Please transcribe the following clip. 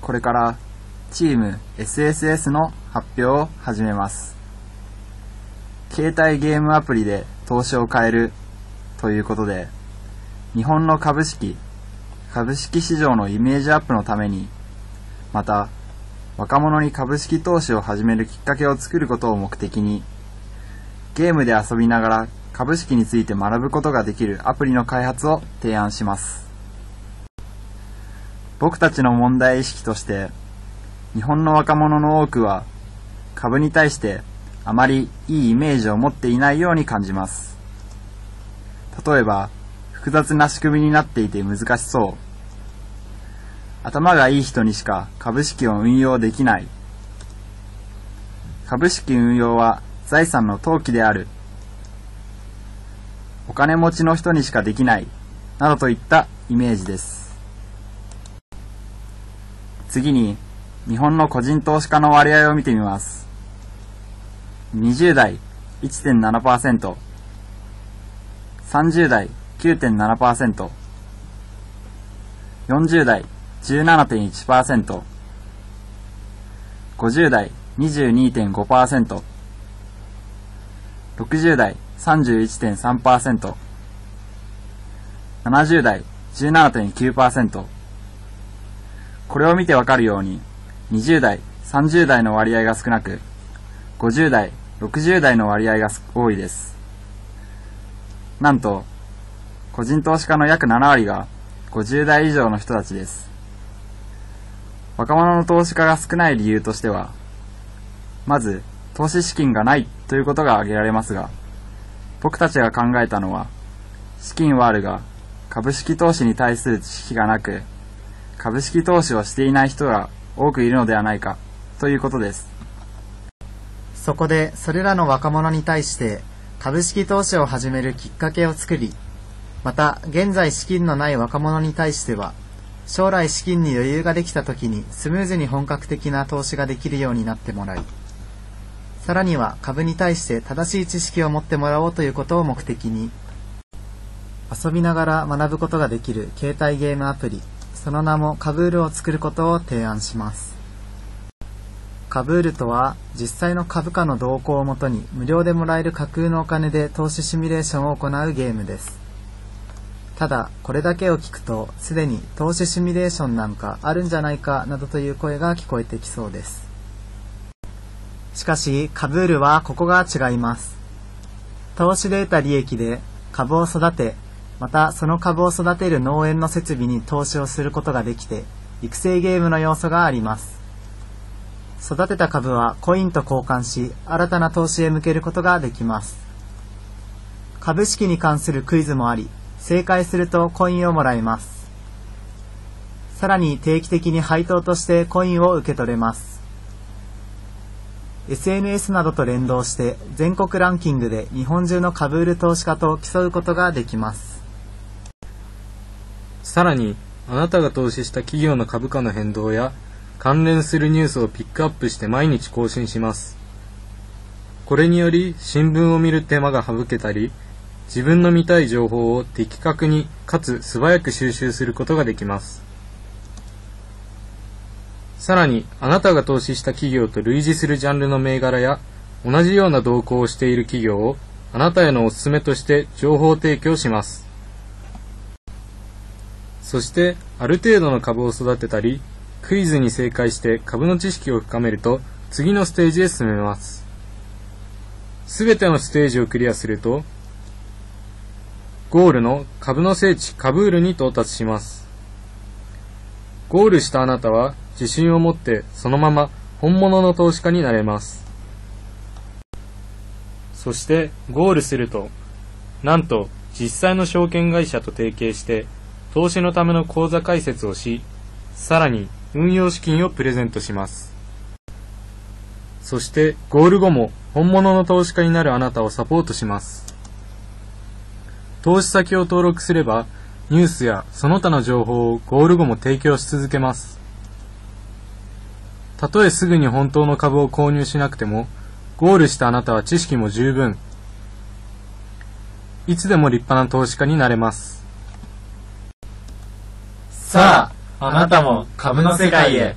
これからチーム SSS の発表を始めます。携帯ゲームアプリで投資を変えるということで、日本の株式、株式市場のイメージアップのために、また、若者に株式投資を始めるきっかけを作ることを目的に、ゲームで遊びながら株式について学ぶことができるアプリの開発を提案します。僕たちの問題意識として、日本の若者の多くは株に対してあまりいいイメージを持っていないように感じます。例えば、複雑な仕組みになっていて難しそう。頭がいい人にしか株式を運用できない。株式運用は財産の投機である。お金持ちの人にしかできない。などといったイメージです。次に、日本の個人投資家の割合を見てみます。20代1.7%、30代9.7%、40代17.1%、50代22.5%、60代31.3%、70代17.9%これを見てわかるように20代30代の割合が少なく50代60代の割合が多いです。なんと個人投資家の約7割が50代以上の人たちです。若者の投資家が少ない理由としてはまず投資資金がないということが挙げられますが僕たちが考えたのは資金はあるが株式投資に対する知識がなく株式投資をしていない人が多くいるのではないかということです。そこでそれらの若者に対して株式投資を始めるきっかけを作りまた現在資金のない若者に対しては将来資金に余裕ができた時にスムーズに本格的な投資ができるようになってもらいさらには株に対して正しい知識を持ってもらおうということを目的に遊びながら学ぶことができる携帯ゲームアプリその名もカブールを作ることを提案します。カブールとは実際の株価の動向をもとに無料でもらえる架空のお金で投資シミュレーションを行うゲームです。ただこれだけを聞くとすでに投資シミュレーションなんかあるんじゃないかなどという声が聞こえてきそうです。しかしカブールはここが違います。投資で得た利益で株を育てまたその株を育てる農園の設備に投資をすることができて育成ゲームの要素があります。育てた株はコインと交換し新たな投資へ向けることができます。株式に関するクイズもあり正解するとコインをもらえます。さらに定期的に配当としてコインを受け取れます。SNS などと連動して全国ランキングで日本中の株売る投資家と競うことができます。さらに、あなたが投資した企業の株価の変動や関連するニュースをピックアップして毎日更新します。これにより新聞を見る手間が省けたり、自分の見たい情報を的確にかつ素早く収集することができます。さらに、あなたが投資した企業と類似するジャンルの銘柄や同じような動向をしている企業をあなたへのおすすめとして情報提供します。そして、ある程度の株を育てたり、クイズに正解して株の知識を深めると、次のステージへ進めます。すべてのステージをクリアすると、ゴールの株の聖地カブールに到達します。ゴールしたあなたは自信を持ってそのまま本物の投資家になれます。そしてゴールすると、なんと実際の証券会社と提携して投資のための口座開設をし、さらに運用資金をプレゼントします。そしてゴール後も本物の投資家になるあなたをサポートします。投資先を登録すれば、ニュースやその他の情報をゴール後も提供し続けます。たとえすぐに本当の株を購入しなくても、ゴールしたあなたは知識も十分。いつでも立派な投資家になれます。さあ、あなたも株の世界へ。